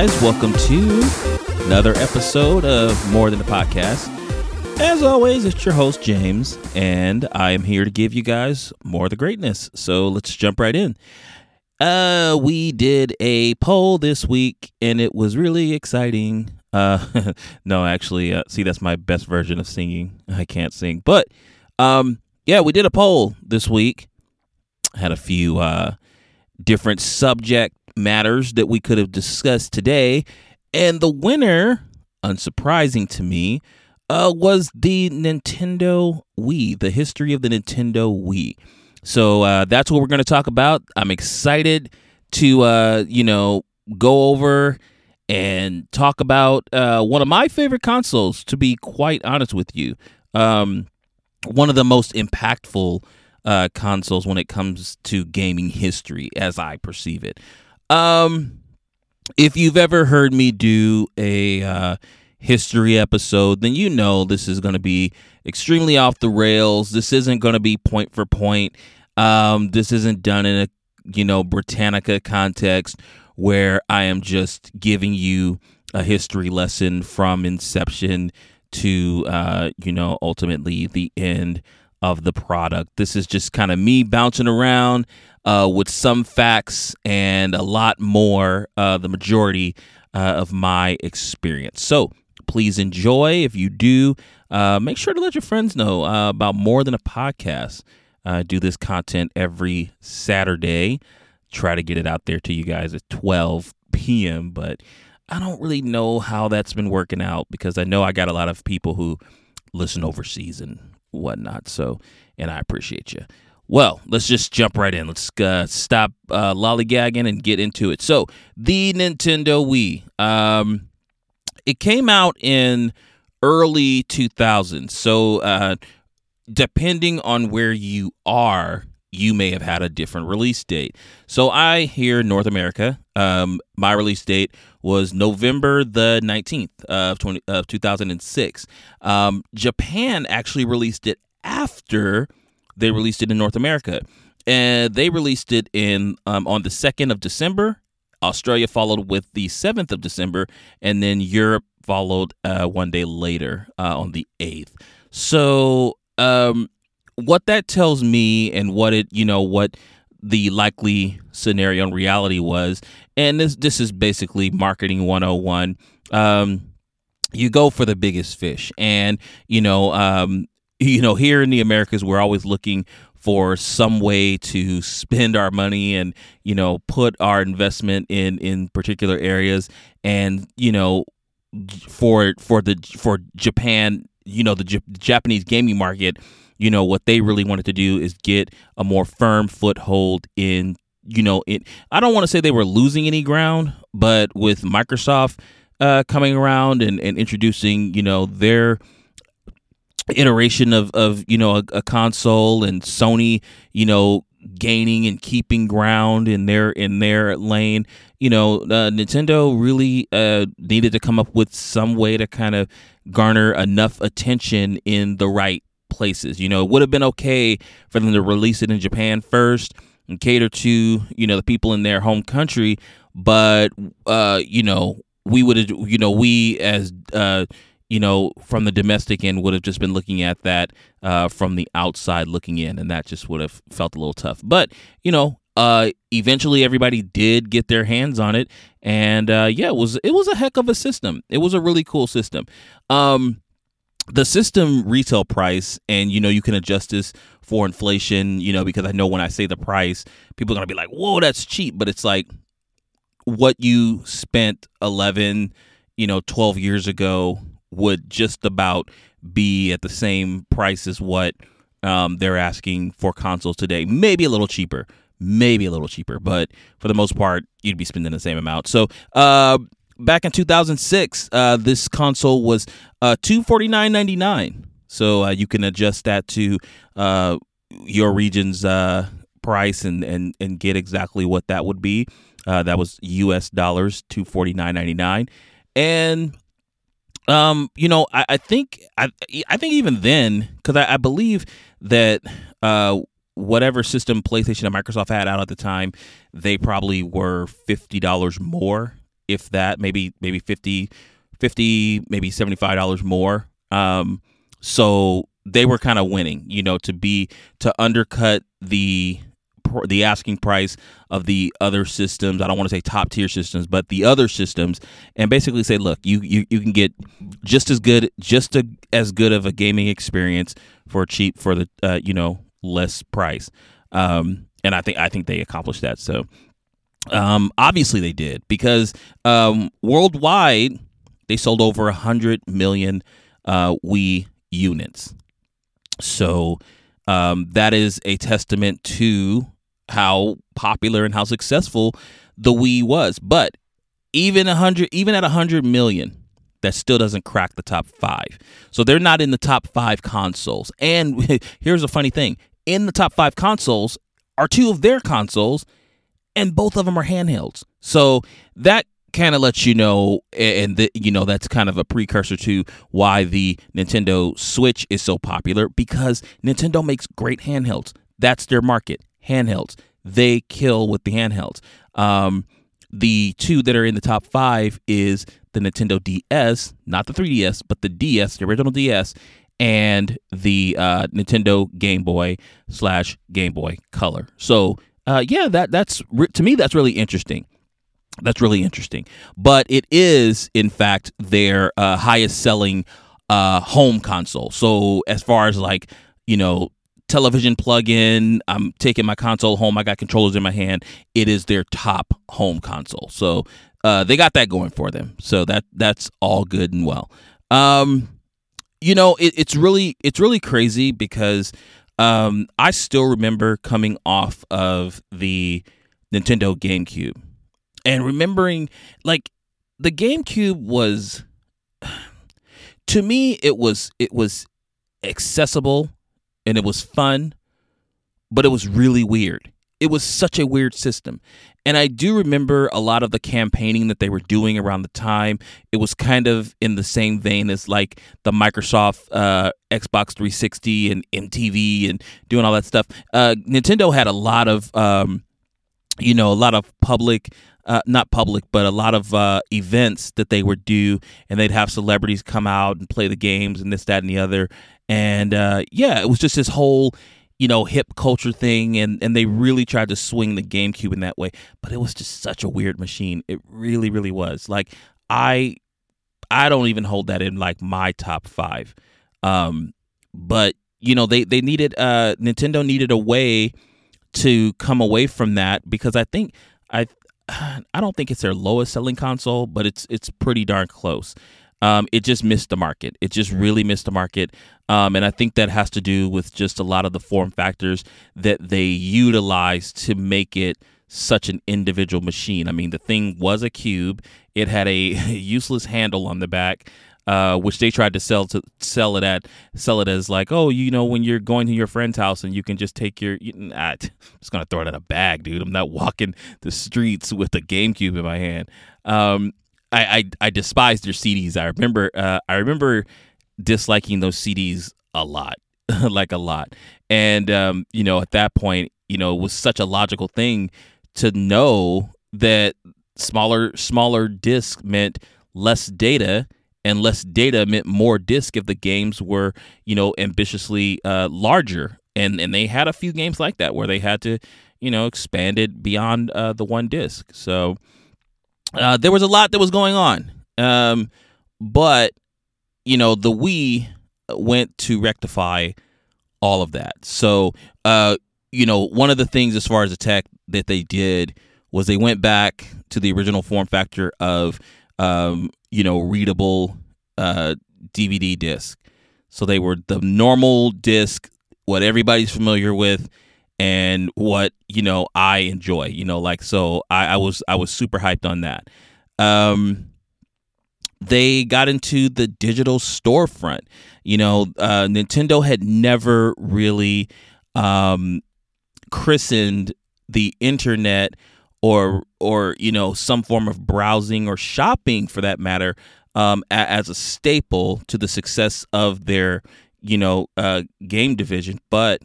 guys, welcome to another episode of More Than a Podcast. As always, it's your host, James, and I am here to give you guys more of the greatness. So let's jump right in. Uh, we did a poll this week, and it was really exciting. Uh, no, actually, uh, see, that's my best version of singing. I can't sing, but um, yeah, we did a poll this week. Had a few uh different subject matters that we could have discussed today. And the winner, unsurprising to me, uh, was the Nintendo Wii, the history of the Nintendo Wii. So uh, that's what we're going to talk about. I'm excited to, uh, you know, go over and talk about uh, one of my favorite consoles, to be quite honest with you. Um, one of the most impactful uh, consoles when it comes to gaming history, as I perceive it. Um, if you've ever heard me do a uh, history episode, then you know this is going to be extremely off the rails. This isn't going to be point for point. Um, this isn't done in a you know Britannica context where I am just giving you a history lesson from inception to uh, you know ultimately the end of the product. This is just kind of me bouncing around uh, with some facts and a lot more, uh, the majority uh, of my experience. So please enjoy. If you do, uh, make sure to let your friends know uh, about more than a podcast. I do this content every Saturday. Try to get it out there to you guys at 12 p.m., but I don't really know how that's been working out because I know I got a lot of people who listen overseas and whatnot. So, and I appreciate you. Well, let's just jump right in. Let's uh, stop uh, lollygagging and get into it. So, the Nintendo Wii. Um, it came out in early 2000s. So, uh, depending on where you are, you may have had a different release date. So, I here in North America, um, my release date was November the 19th of, 20, of 2006. Um, Japan actually released it after they released it in North America. And they released it in um, on the 2nd of December. Australia followed with the 7th of December. And then Europe followed uh, one day later uh, on the 8th. So, um, what that tells me and what it, you know, what the likely scenario in reality was, and this this is basically marketing 101. Um, you go for the biggest fish, and you know, um, you know, here in the Americas, we're always looking for some way to spend our money and you know put our investment in in particular areas and you know for for the for Japan you know the J- Japanese gaming market you know what they really wanted to do is get a more firm foothold in you know it I don't want to say they were losing any ground but with Microsoft uh, coming around and, and introducing you know their iteration of of you know a, a, console and Sony you know gaining and keeping ground in their in their lane you know uh, Nintendo really uh, needed to come up with some way to kind of garner enough attention in the right places. You know it would have been okay for them to release it in Japan first and cater to you know the people in their home country but uh you know we would have you know we as uh you know, from the domestic end would have just been looking at that uh, from the outside looking in, and that just would have felt a little tough. But you know, uh, eventually everybody did get their hands on it, and uh, yeah, it was it was a heck of a system. It was a really cool system. Um, the system retail price, and you know, you can adjust this for inflation. You know, because I know when I say the price, people are gonna be like, "Whoa, that's cheap," but it's like what you spent 11 you know 12 years ago would just about be at the same price as what um, they're asking for consoles today. Maybe a little cheaper, maybe a little cheaper, but for the most part, you'd be spending the same amount. So, uh, back in 2006, uh, this console was uh, 249.99. So uh, you can adjust that to uh, your region's uh, price and, and and get exactly what that would be. Uh, that was U.S. dollars, two forty nine ninety nine, and um, you know, I, I think I I think even then, because I, I believe that uh whatever system PlayStation and Microsoft had out at the time, they probably were fifty dollars more, if that, maybe maybe 50, 50 maybe seventy five dollars more. Um, so they were kind of winning, you know, to be to undercut the the asking price of the other systems. I don't want to say top tier systems, but the other systems, and basically say, look, you you, you can get just as good, just a, as good of a gaming experience for cheap for the uh, you know less price. Um, and I think I think they accomplished that. So um, obviously they did because um, worldwide they sold over a hundred million uh, Wii units. So um, that is a testament to how popular and how successful the Wii was. But even a hundred, even at a hundred million, that still doesn't crack the top five. So they're not in the top five consoles. And here's a funny thing: in the top five consoles are two of their consoles, and both of them are handhelds. So that kind of lets you know, and the, you know that's kind of a precursor to why the Nintendo Switch is so popular because Nintendo makes great handhelds. That's their market, handhelds. They kill with the handhelds. Um, the two that are in the top five is the Nintendo DS, not the 3DS, but the DS, the original DS, and the uh, Nintendo Game Boy slash Game Boy Color. So uh, yeah, that that's to me that's really interesting. That's really interesting. But it is, in fact, their uh, highest selling uh, home console. So as far as like you know television plug-in, I'm taking my console home. I got controllers in my hand. It is their top home console. So uh, they got that going for them. So that that's all good and well. Um, you know, it, it's really it's really crazy because um, I still remember coming off of the Nintendo GameCube and remembering like the GameCube was to me it was it was accessible and it was fun, but it was really weird. It was such a weird system. And I do remember a lot of the campaigning that they were doing around the time. It was kind of in the same vein as like the Microsoft uh, Xbox 360 and MTV and doing all that stuff. Uh, Nintendo had a lot of, um, you know, a lot of public uh, not public, but a lot of uh, events that they would do, and they'd have celebrities come out and play the games and this, that, and the other. And uh, yeah, it was just this whole, you know, hip culture thing, and and they really tried to swing the GameCube in that way, but it was just such a weird machine. It really, really was. Like I, I don't even hold that in like my top five. Um, but you know, they they needed uh Nintendo needed a way to come away from that because I think I I don't think it's their lowest selling console, but it's it's pretty darn close. Um, it just missed the market. It just really missed the market, um, and I think that has to do with just a lot of the form factors that they utilize to make it such an individual machine. I mean, the thing was a cube. It had a useless handle on the back uh, which they tried to sell to sell it at sell it as like, oh, you know, when you're going to your friend's house and you can just take your, you, nah, I'm just gonna throw it in a bag, dude. I'm not walking the streets with a GameCube in my hand. Um, I, I I despised their CDs. I remember uh, I remember disliking those CDs a lot, like a lot. And um, you know, at that point, you know, it was such a logical thing to know that smaller smaller disc meant less data and less data meant more disk if the games were you know ambitiously uh, larger and and they had a few games like that where they had to you know expand it beyond uh, the one disk so uh, there was a lot that was going on um, but you know the Wii went to rectify all of that so uh, you know one of the things as far as the tech that they did was they went back to the original form factor of um, you know, readable uh, DVD disc. So they were the normal disc, what everybody's familiar with, and what you know I enjoy. You know, like so I, I was I was super hyped on that. Um, they got into the digital storefront. You know, uh, Nintendo had never really um, christened the internet or or you know some form of browsing or shopping for that matter um, a, as a staple to the success of their you know uh, game division. But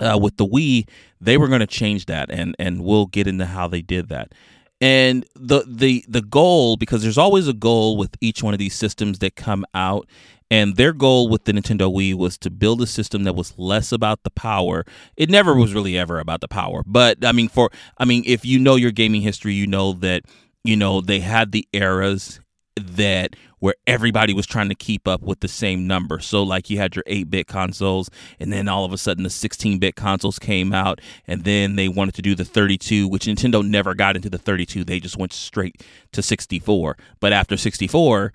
uh, with the Wii, they were going to change that, and and we'll get into how they did that. And the the the goal, because there's always a goal with each one of these systems that come out, and their goal with the Nintendo Wii was to build a system that was less about the power. It never was really ever about the power. But I mean for I mean if you know your gaming history, you know that you know they had the eras that where everybody was trying to keep up with the same number. So like you had your 8-bit consoles and then all of a sudden the 16-bit consoles came out and then they wanted to do the 32 which Nintendo never got into the 32. They just went straight to 64. But after 64,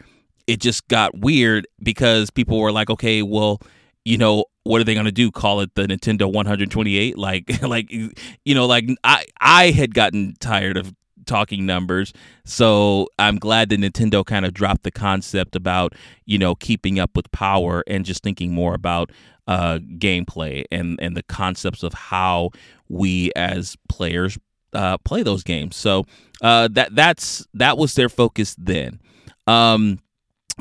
it just got weird because people were like, okay, well, you know, what are they going to do? Call it the Nintendo 128? Like, like, you know, like I, I had gotten tired of talking numbers. So I'm glad that Nintendo kind of dropped the concept about, you know, keeping up with power and just thinking more about uh, gameplay and, and the concepts of how we as players uh, play those games. So uh, that that's that was their focus then. Um,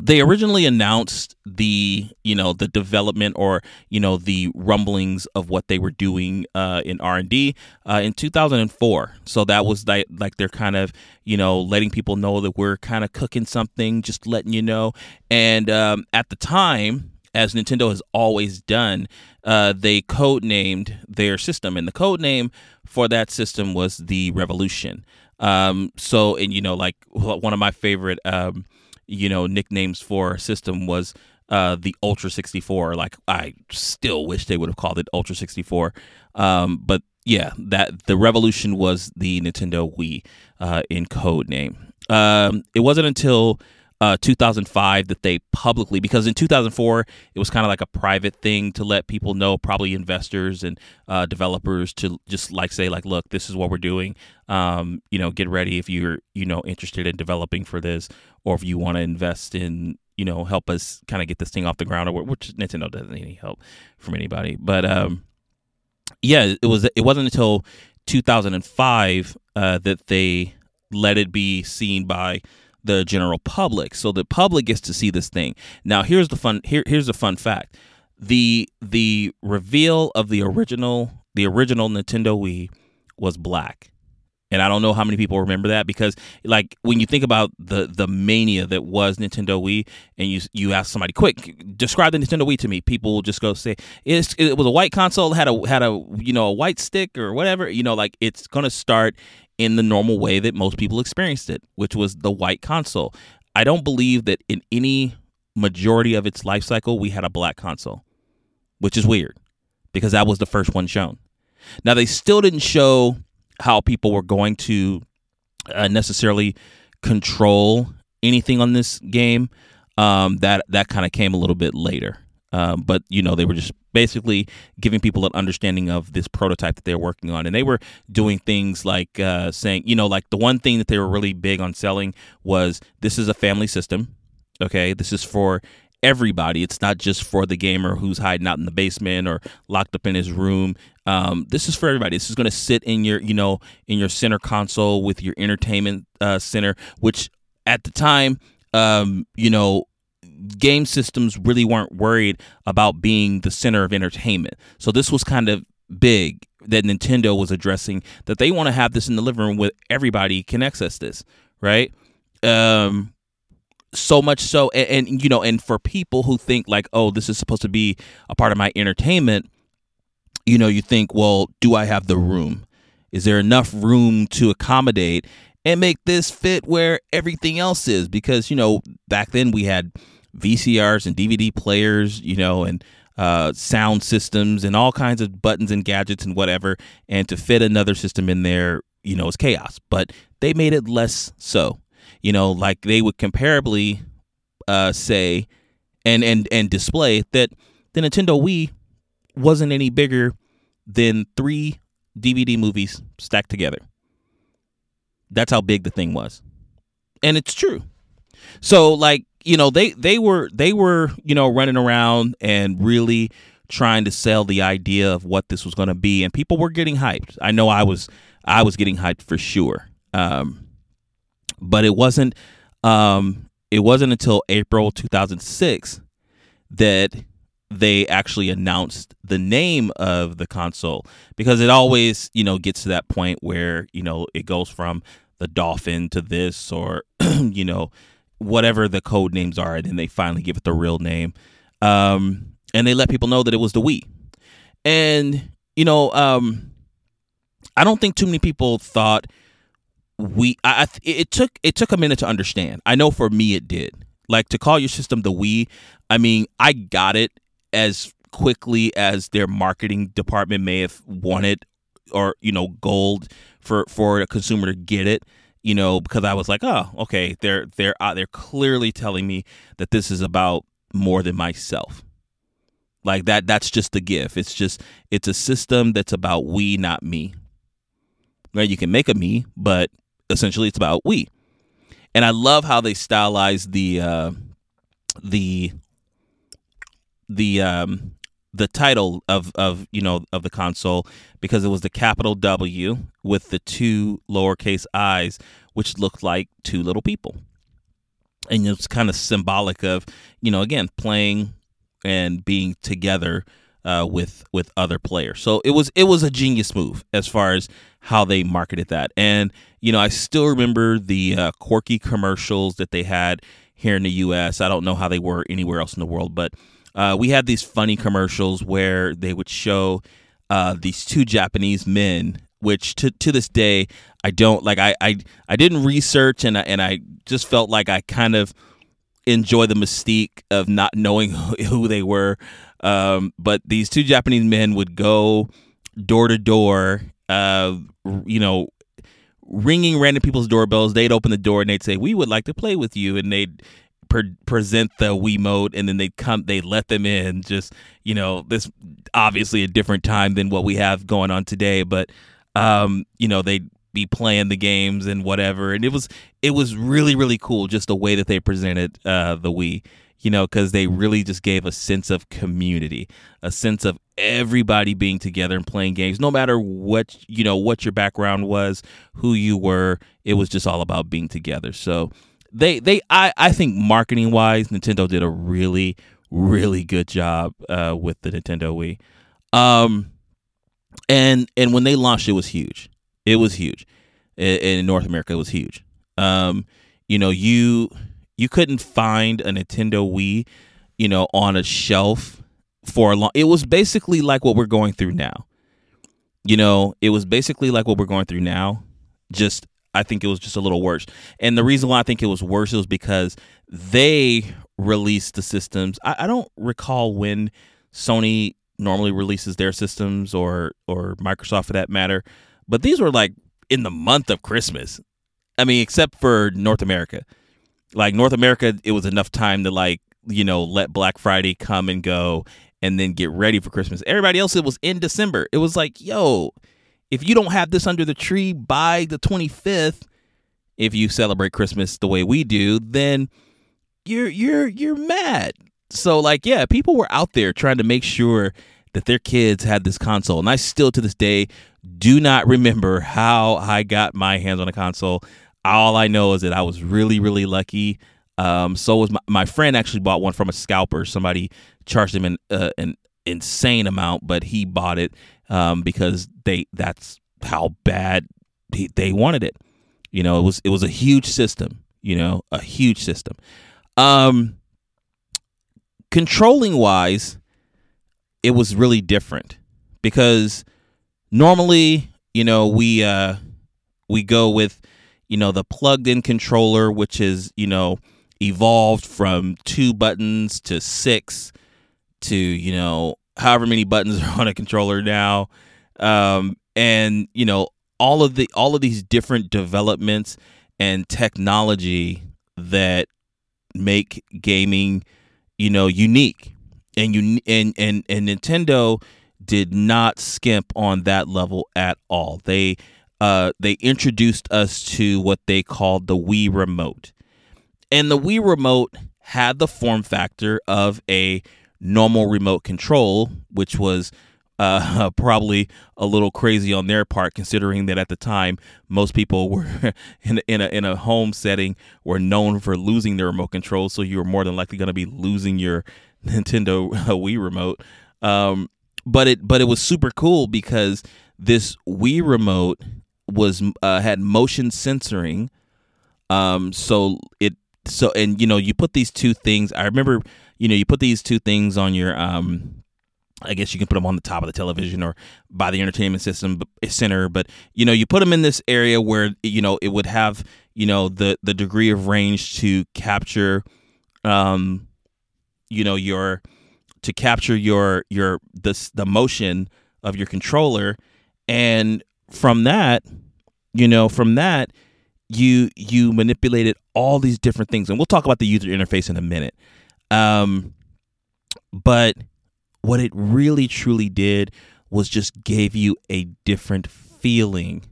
they originally announced the you know the development or you know the rumblings of what they were doing uh, in r&d uh, in 2004 so that was like, like they're kind of you know letting people know that we're kind of cooking something just letting you know. And um, at the time as nintendo has always done uh, they codenamed their system and the code name for that system was the revolution. Um, so and you know like one of my favorite um, you know nicknames for system was uh, the Ultra 64. Like I still wish they would have called it Ultra 64. Um, but yeah, that the revolution was the Nintendo Wii uh, in code name. Um, it wasn't until uh, 2005 that they publicly because in 2004 it was kind of like a private thing to let people know probably investors and uh, developers to just like say like look this is what we're doing. Um, you know get ready if you're you know interested in developing for this or if you want to invest in you know help us kind of get this thing off the ground or which Nintendo doesn't need any help from anybody. But um, yeah it was it wasn't until 2005 uh, that they let it be seen by the general public. So the public gets to see this thing. Now here's the fun here here's a fun fact. The the reveal of the original the original Nintendo Wii was black. And I don't know how many people remember that because like when you think about the the mania that was Nintendo Wii and you you ask somebody quick describe the Nintendo Wii to me people will just go say it was a white console had a had a you know a white stick or whatever you know like it's going to start in the normal way that most people experienced it, which was the white console. I don't believe that in any majority of its life cycle we had a black console, which is weird because that was the first one shown. Now they still didn't show how people were going to uh, necessarily control anything on this game. Um, that that kind of came a little bit later. Um, but you know they were just basically giving people an understanding of this prototype that they're working on. And they were doing things like uh, saying you know like the one thing that they were really big on selling was this is a family system okay? This is for everybody. It's not just for the gamer who's hiding out in the basement or locked up in his room. Um, this is for everybody. This is going to sit in your you know in your center console with your entertainment uh, center which at the time um, you know game systems really weren't worried about being the center of entertainment. So this was kind of big that Nintendo was addressing that they want to have this in the living room where everybody can access this, right? Um so much so and, and you know and for people who think like oh this is supposed to be a part of my entertainment you know you think well do i have the room is there enough room to accommodate and make this fit where everything else is because you know back then we had VCRs and DVD players, you know, and uh, sound systems and all kinds of buttons and gadgets and whatever. And to fit another system in there, you know, is chaos. But they made it less so. You know, like they would comparably uh, say and and and display that the Nintendo Wii wasn't any bigger than three DVD movies stacked together. That's how big the thing was. And it's true. So like you know they they were they were you know running around and really trying to sell the idea of what this was going to be and people were getting hyped i know i was I was getting hyped for sure. Um, but it wasn't um, it wasn't until April 2006 that they actually announced the name of the console because it always you know gets to that point where you know it goes from the dolphin to this or you know whatever the code names are and then they finally give it the real name. Um, and they let people know that it was the wii. And you know um, i don't think too many people thought we I, it took it took a minute to understand. I know for me it did. Like to call your system the wii i mean i got it as quickly as their marketing department may have wanted or you know gold for for a consumer to get it you know because i was like oh okay they're they're uh, they're clearly telling me that this is about more than myself. Like that that's just the gift. It's just it's a system that's about we not me. Right you can make a me but essentially it's about we. And i love how they stylize the uh the the um the title of of you know of the console because it was the capital W with the two lowercase i's, which looked like two little people, and it's kind of symbolic of you know again playing and being together uh, with with other players. So it was it was a genius move as far as how they marketed that, and you know I still remember the uh, quirky commercials that they had here in the U.S. I don't know how they were anywhere else in the world, but uh, we had these funny commercials where they would show uh, these two Japanese men, which to to this day I don't like. I I, I didn't research and I, and I just felt like I kind of enjoy the mystique of not knowing who they were. Um, but these two Japanese men would go door to door, uh, you know, ringing random people's doorbells. They'd open the door and they'd say, "We would like to play with you," and they'd pre- present the Wiimote and then they come they let them in just you know this obviously a different time than what we have going on today but um you know they'd be playing the games and whatever and it was it was really really cool just the way that they presented uh the Wii you know because they really just gave a sense of community a sense of everybody being together and playing games no matter what you know what your background was who you were it was just all about being together so they they I I think marketing wise, Nintendo did a really really good job uh, with the Nintendo Wii. Um, and and when they launched, it was huge. It was huge. In, in North America, it was huge. Um, you know, you you couldn't find a Nintendo Wii, you know, on a shelf for a long. It was basically like what we're going through now. You know, it was basically like what we're going through now, just I think it was just a little worse. And the reason why I think it was worse was because they released the systems. I, I don't recall when Sony normally releases their systems or or Microsoft for that matter, but these were like in the month of Christmas. I mean, except for North America. Like North America, it was enough time to like, you know, let Black Friday come and go and then get ready for Christmas. Everybody else it was in December. It was like, yo, if you don't have this under the tree by the 25th, if you celebrate Christmas the way we do, then you're you're you're mad. So like yeah, people were out there trying to make sure that their kids had this console. And I still to this day do not remember how I got my hands on a console. All I know is that I was really really lucky. Um, so was my, my friend actually bought one from a scalper. Somebody charged him an uh, an insane amount, but he bought it um, because they that's how bad he, they wanted it. You know, it was it was a huge system. You know, a huge system. Um, controlling wise, it was really different because normally, you know, we uh, we go with you know the plugged in controller, which is you know evolved from two buttons to six to you know however many buttons are on a controller now, um, and you know all of the all of these different developments and technology that make gaming, you know, unique, and you and and and Nintendo did not skimp on that level at all. They uh, they introduced us to what they called the Wii Remote, and the Wii Remote had the form factor of a normal remote control, which was uh, probably a little crazy on their part, considering that at the time most people were in in a, in a home setting were known for losing their remote control, so you were more than likely going to be losing your Nintendo Wii remote. Um, but it but it was super cool because this Wii remote was uh, had motion censoring. Um, so it so and you know you put these two things. I remember you know you put these two things on your um. I guess you can put them on the top of the television or by the entertainment system center, but you know you put them in this area where you know it would have you know the the degree of range to capture, um, you know your to capture your your the the motion of your controller, and from that, you know, from that, you you manipulated all these different things, and we'll talk about the user interface in a minute. Um, but what it really truly did was just gave you a different feeling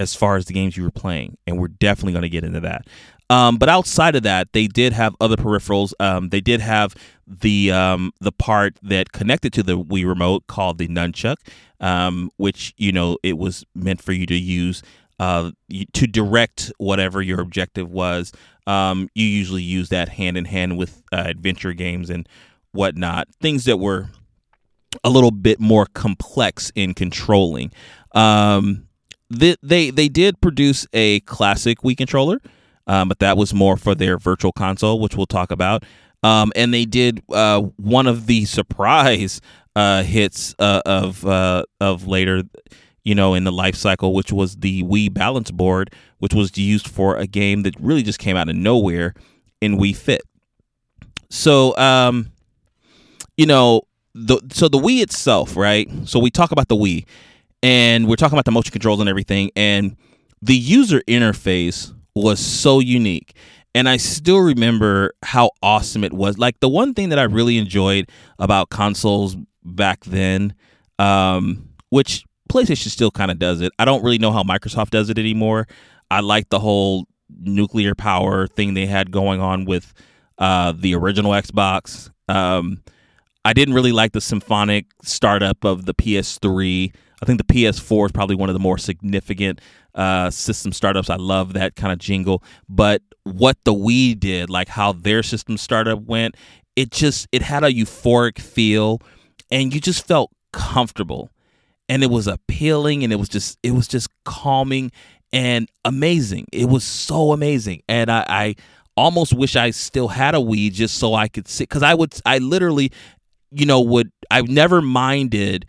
as far as the games you were playing, and we're definitely going to get into that. Um, but outside of that, they did have other peripherals. Um, they did have the um, the part that connected to the Wii remote called the nunchuck, um, which you know it was meant for you to use uh, to direct whatever your objective was. Um, you usually use that hand in hand with uh, adventure games and whatnot, things that were a little bit more complex in controlling. Um, they, they they did produce a classic Wii controller um, but that was more for their virtual console, which we'll talk about. Um, and they did uh, one of the surprise uh, hits uh, of uh, of later, you know, in the life cycle, which was the Wii Balance Board, which was used for a game that really just came out of nowhere in Wii Fit. So, um, you know, the so the Wii itself, right? So we talk about the Wii, and we're talking about the motion controls and everything, and the user interface was so unique. And I still remember how awesome it was. Like the one thing that I really enjoyed about consoles back then, um, which PlayStation still kind of does it. I don't really know how Microsoft does it anymore. I like the whole nuclear power thing they had going on with uh, the original Xbox. Um, I didn't really like the symphonic startup of the PS3. I think the PS4 is probably one of the more significant uh, system startups. I love that kind of jingle. But what the Wii did, like how their system startup went, it just it had a euphoric feel, and you just felt comfortable, and it was appealing, and it was just it was just calming and amazing. It was so amazing, and I. I almost wish I still had a Wii just so I could sit because I would I literally, you know, would I've never minded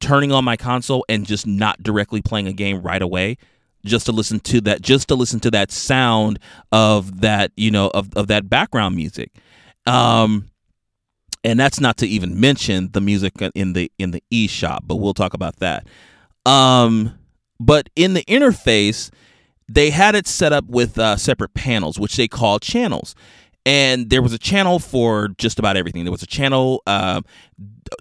turning on my console and just not directly playing a game right away just to listen to that just to listen to that sound of that you know of, of that background music um and that's not to even mention the music in the in the e shop but we'll talk about that um but in the interface they had it set up with uh, separate panels which they call channels and there was a channel for just about everything. There was a channel uh,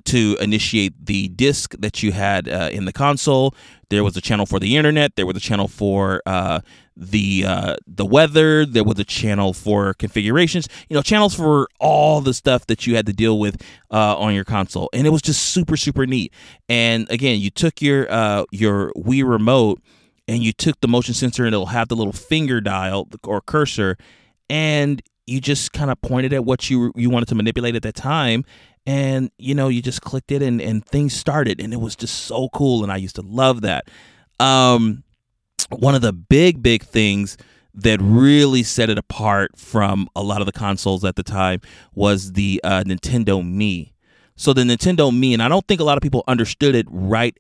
to initiate the disk that you had uh, in the console. There was a channel for the internet. There was a channel for uh, the uh, the weather. There was a channel for configurations. You know, channels for all the stuff that you had to deal with uh, on your console, and it was just super super neat. And again, you took your uh, your Wii remote and you took the motion sensor, and it'll have the little finger dial or cursor, and you just kind of pointed at what you you wanted to manipulate at that time and you know you just clicked it and and things started and it was just so cool and I used to love that um one of the big big things that really set it apart from a lot of the consoles at the time was the uh, Nintendo Mii. So the Nintendo Mii, and I don't think a lot of people understood it right,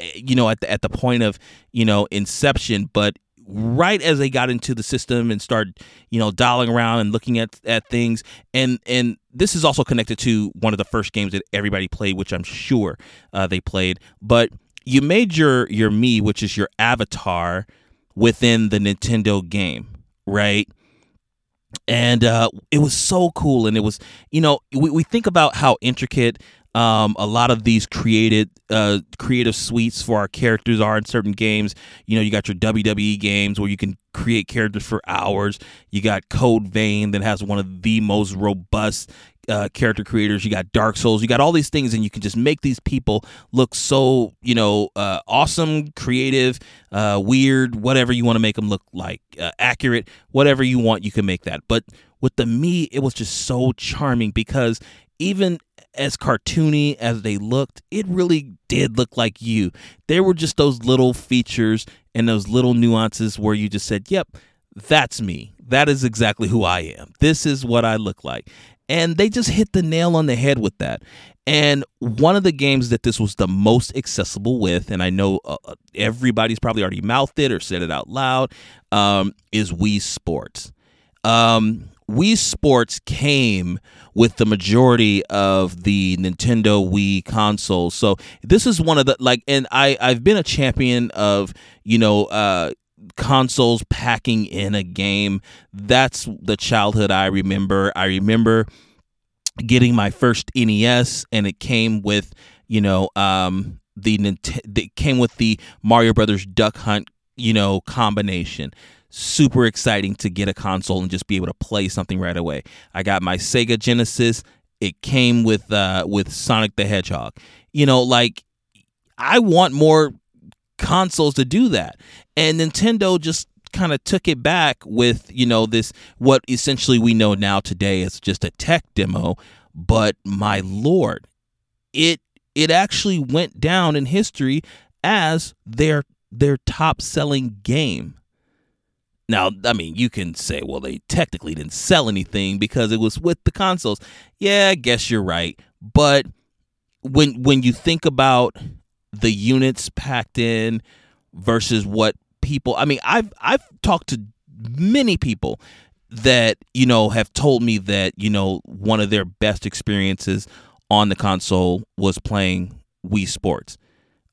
eh, you know, at the at the point of you know inception, but right as they got into the system and started, you know, dialing around and looking at at things. And and this is also connected to one of the first games that everybody played, which I'm sure uh, they played. But you made your your Mii, which is your avatar, within the Nintendo game, right? And uh, it was so cool, and it was, you know, we, we think about how intricate um, a lot of these created uh, creative suites for our characters are in certain games. You know, you got your WWE games where you can create characters for hours. You got Code Vein that has one of the most robust uh, character creators. You got Dark Souls. You got all these things, and you can just make these people look so you know uh, awesome, creative, uh, weird, whatever you want to make them look like, uh, accurate, whatever you want, you can make that. But with the Mii, it was just so charming because even as cartoony as they looked, it really did look like you. There were just those little features and those little nuances where you just said, "Yep." That's me. That is exactly who I am. This is what I look like. And they just hit the nail on the head with that. And one of the games that this was the most accessible with, and I know uh, uh, everybody's probably already mouthed it or said it out loud, um, is Wii Sports. Um, Wii Sports came with the majority of the Nintendo Wii consoles. So this is one of the like, and I I've been a champion of you know uh, consoles packing in a game. That's the childhood I remember. I remember getting my first NES and it came with, you know, um the it came with the Mario Brothers Duck Hunt, you know, combination. Super exciting to get a console and just be able to play something right away. I got my Sega Genesis. It came with uh with Sonic the Hedgehog. You know, like I want more consoles to do that. And Nintendo just kind of took it back with, you know, this what essentially we know now today is just a tech demo, but my lord, it it actually went down in history as their their top selling game. Now, I mean, you can say, well, they technically didn't sell anything because it was with the consoles. Yeah, I guess you're right. But when when you think about the units packed in versus what people I mean I've I've talked to many people that you know have told me that you know one of their best experiences on the console was playing Wii Sports.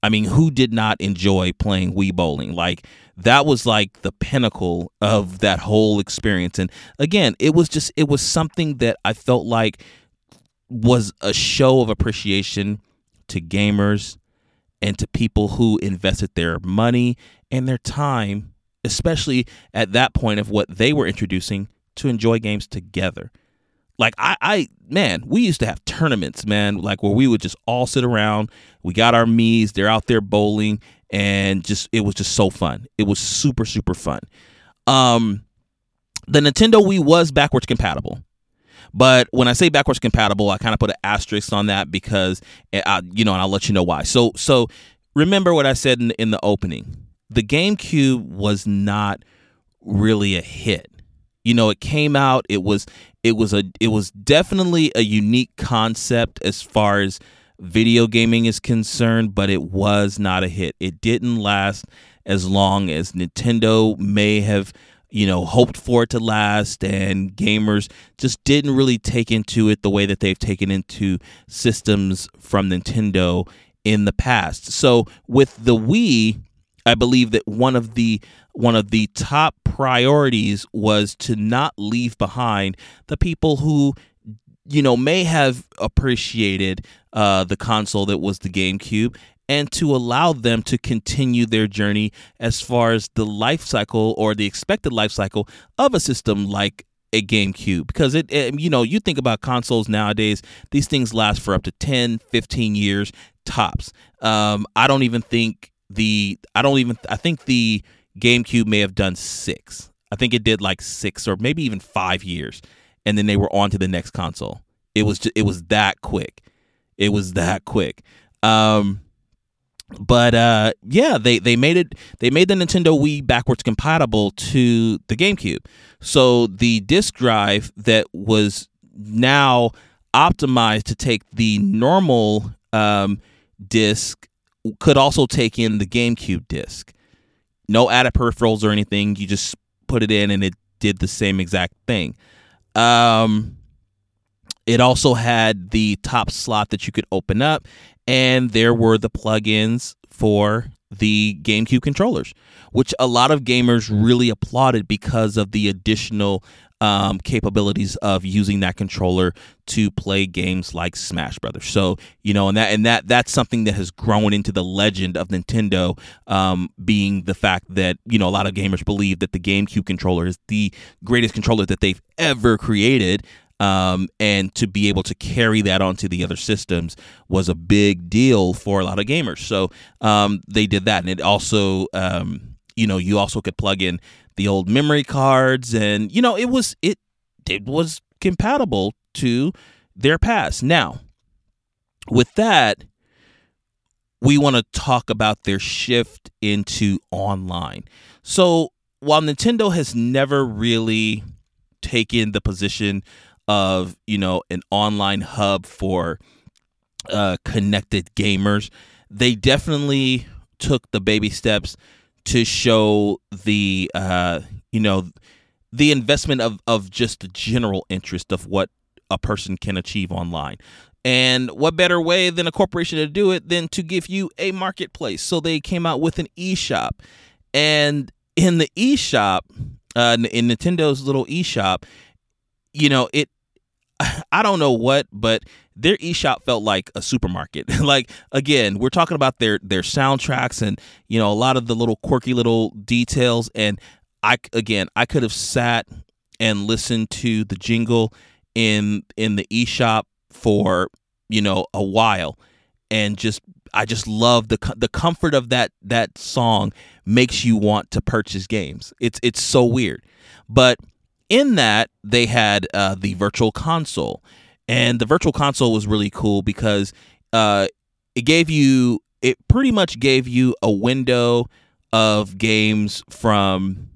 I mean, who did not enjoy playing Wii bowling? Like that was like the pinnacle of that whole experience. And again, it was just it was something that I felt like was a show of appreciation to gamers and to people who invested their money and their time, especially at that point of what they were introducing to enjoy games together. Like I, I man, we used to have tournaments, man, like where we would just all sit around. We got our Mii's, they're out there bowling, and just it was just so fun. It was super, super fun. Um the Nintendo Wii was backwards compatible. But when I say backwards compatible, I kind of put an asterisk on that because, eh, I, you know, and I'll let you know why. So, so remember what I said in, in the opening. The GameCube was not really a hit. You know, it came out. It was it was a it was definitely a unique concept as far as video gaming is concerned, but it was not a hit. It didn't last as long as Nintendo may have you know, hoped for it to last, and gamers just didn't really take into it the way that they've taken into systems from Nintendo in the past. So with the Wii, I believe that one of the one of the top priorities was to not leave behind the people who you know may have appreciated uh, the console that was the GameCube and to allow them to continue their journey as far as the life cycle or the expected life cycle of a system like a GameCube. Because it, it, you know you think about consoles nowadays these things last for up to 10 15 years tops. Um, I don't even think the I don't even I think the GameCube may have done 6 I think it did like 6 or maybe even 5 years and then they were on to the next console. It was just, it was that quick. It was that quick. Um, but uh, yeah, they they made it. They made the Nintendo Wii backwards compatible to the GameCube. So the disk drive that was now optimized to take the normal um, disc could also take in the GameCube disc. No added peripherals or anything. You just put it in and it did the same exact thing. Um, it also had the top slot that you could open up and there were the plugins for the GameCube controllers, which a lot of gamers really applauded because of the additional um, capabilities of using that controller to play games like Smash Brothers. So you know, and that and that that's something that has grown into the legend of Nintendo, um, being the fact that you know a lot of gamers believe that the GameCube controller is the greatest controller that they've ever created. Um, and to be able to carry that onto the other systems was a big deal for a lot of gamers. So um, they did that, and it also, um, you know, you also could plug in the old memory cards, and you know, it was it it was compatible to their past. Now, with that, we want to talk about their shift into online. So while Nintendo has never really taken the position of, you know, an online hub for uh, connected gamers, they definitely took the baby steps to show the, uh, you know, the investment of, of just the general interest of what a person can achieve online. And what better way than a corporation to do it than to give you a marketplace? So they came out with an eShop. And in the eShop, uh, in Nintendo's little eShop, you know, it, I don't know what, but their eShop felt like a supermarket. like again, we're talking about their their soundtracks and you know a lot of the little quirky little details. And I again, I could have sat and listened to the jingle in in the eShop for you know a while and just I just love the the comfort of that that song makes you want to purchase games. It's it's so weird. But in that they had uh, the virtual console. And the virtual console was really cool because uh, it gave you it pretty much gave you a window of games from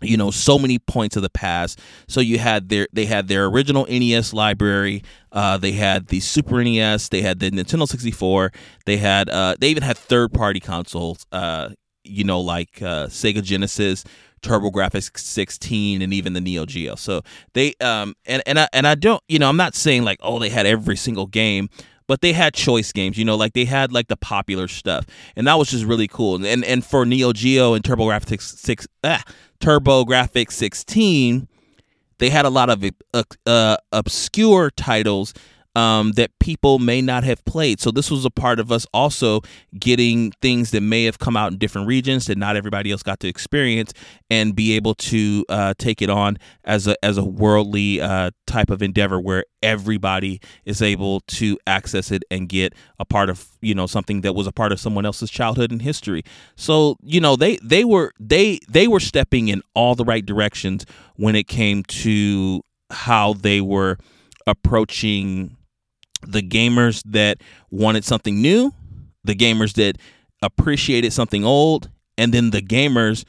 you know so many points of the past. So you had their they had their original nes library uh, they had the super nes they had the nintendo 64 they had uh, they even had third party consoles uh, you know like uh, sega genesis TurboGrafx 16 and even the Neo Geo. So they um and and I and I don't you know I'm not saying like oh they had every single game, but they had choice games. You know like they had like the popular stuff, and that was just really cool. And and for Neo Geo and TurboGrafx 6 ah, TurboGrafx 16, they had a lot of uh, obscure titles um, that people may not have played. So this was a part of us also getting things that may have come out in different regions that not everybody else got to experience and be able to uh, take it on as a as a worldly uh, type of endeavor where everybody is able to access it and get a part of you know something that was a part of someone else's childhood and history. So you know they they were they they were stepping in all the right directions when it came to how they were approaching the gamers that wanted something new, the gamers that appreciated something old, and then the gamers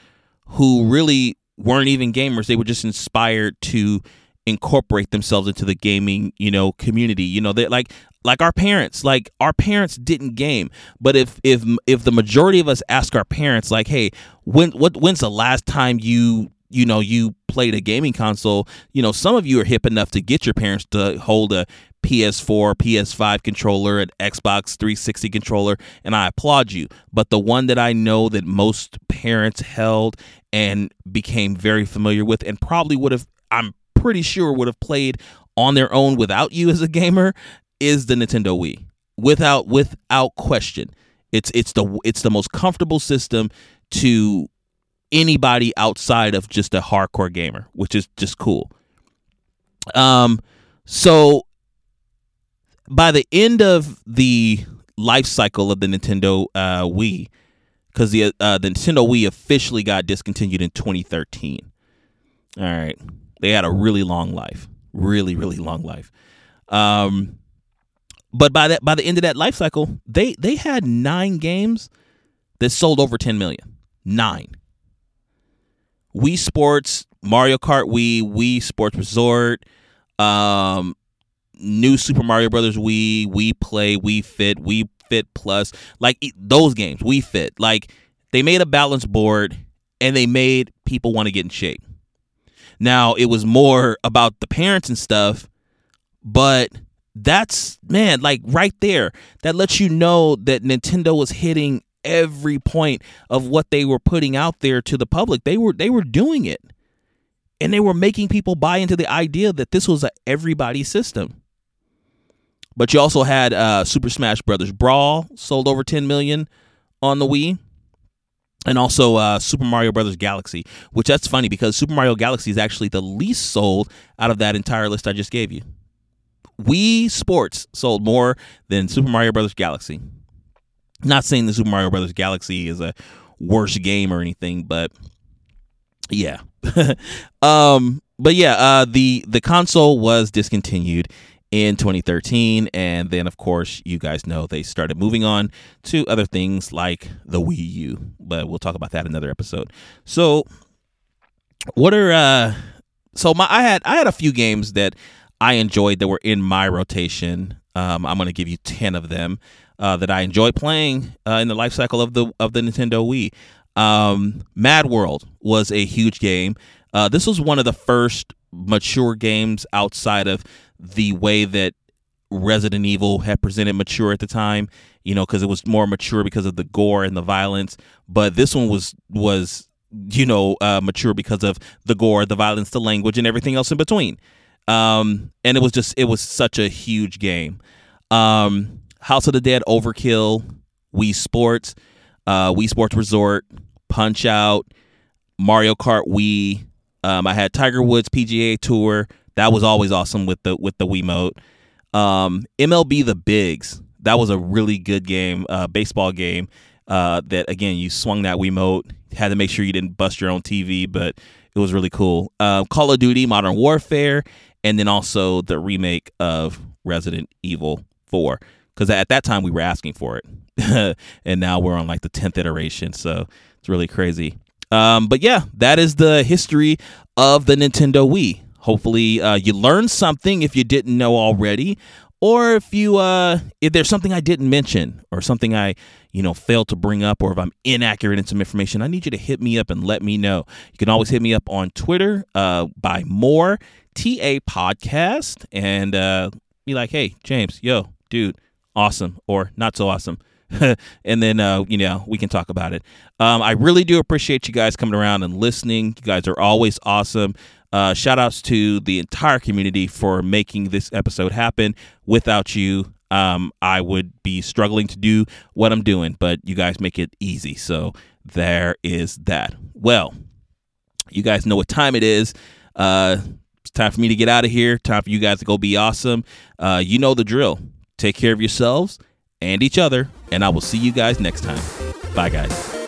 who really weren't even gamers. They were just inspired to incorporate themselves into the gaming, you know, community. You know, they like like our parents, like our parents didn't game. But if if if the majority of us ask our parents like, "Hey, when what when's the last time you you know you played a gaming console you know some of you are hip enough to get your parents to hold a PS4, PS5 controller, an Xbox 360 controller, and I applaud you. But the one that I know that most parents held and became very familiar with, and probably would have, I'm pretty sure, would have played on their own without you as a gamer, is the Nintendo Wii. Without without question, it's it's the it's the most comfortable system to anybody outside of just a hardcore gamer, which is just cool. Um, so by the end of the life cycle of the Nintendo uh, Wii, because the uh, the Nintendo Wii officially got discontinued in 2013. All right, they had a really long life, really really long life. Um, but by that by the end of that life cycle, they they had nine games that sold over 10 million. Nine. Wii Sports, Mario Kart Wii, Wii Sports Resort, um, new Super Mario Brothers Wii, Wii Play, Wii Fit, Wii Fit Plus, like those games, Wii Fit. Like they made a balance board and they made people want to get in shape. Now it was more about the parents and stuff, but that's man, like right there, that lets you know that Nintendo was hitting every point of what they were putting out there to the public. They were they were doing it. And they were making people buy into the idea that this was a everybody system. But you also had uh, Super Smash Brothers Brawl sold over 10 million on the Wii. and also uh, Super Mario Brothers Galaxy, which that's funny because Super Mario Galaxy is actually the least sold out of that entire list I just gave you. Wii Sports sold more than Super Mario Brothers Galaxy. Not saying the Super Mario Brothers Galaxy is a worse game or anything, but yeah. um, but yeah, uh, the the console was discontinued in 2013 and then of course you guys know they started moving on to other things like the Wii U but we'll talk about that another episode. So what are uh so my I had I had a few games that I enjoyed that were in my rotation. Um, I'm going to give you 10 of them uh, that I enjoy playing uh, in the life cycle of the of the Nintendo Wii. Um, Mad World was a huge game. Uh, this was one of the first mature games outside of the way that Resident Evil had presented mature at the time, you know, because it was more mature because of the gore and the violence. But this one was was you know uh, mature because of the gore, the violence, the language, and everything else in between. Um, and it was just it was such a huge game. Um, House of the Dead, Overkill, Wii Sports, uh, Wii Sports Resort, Punch Out, Mario Kart Wii. Um, I had Tiger Woods PGA Tour, that was always awesome with the with the Wiimote. Um, MLB The Bigs. That was a really good game, uh, baseball game. Uh, that again, you swung that Wiimote. Had to make sure you didn't bust your own TV, but it was really cool. Uh, Call of Duty Modern Warfare, and then also the remake of Resident Evil 4. Because at that time we were asking for it, and now we're on like the tenth iteration, so it's really crazy. Um, but yeah, that is the history of the Nintendo Wii. Hopefully, uh, you learned something if you didn't know already, or if you uh, if there's something I didn't mention or something I you know failed to bring up, or if I'm inaccurate in some information, I need you to hit me up and let me know. You can always hit me up on Twitter uh, by more TA podcast and uh, be like, hey James, yo, dude, awesome or not so awesome. and then uh, you know we can talk about it. Um, I really do appreciate you guys coming around and listening. You guys are always awesome. Uh, shout outs to the entire community for making this episode happen. Without you, um, I would be struggling to do what I'm doing, but you guys make it easy. So there is that. Well, you guys know what time it is. Uh, it's time for me to get out of here. Time for you guys to go be awesome. Uh, you know the drill. Take care of yourselves and each other, and I will see you guys next time. Bye, guys.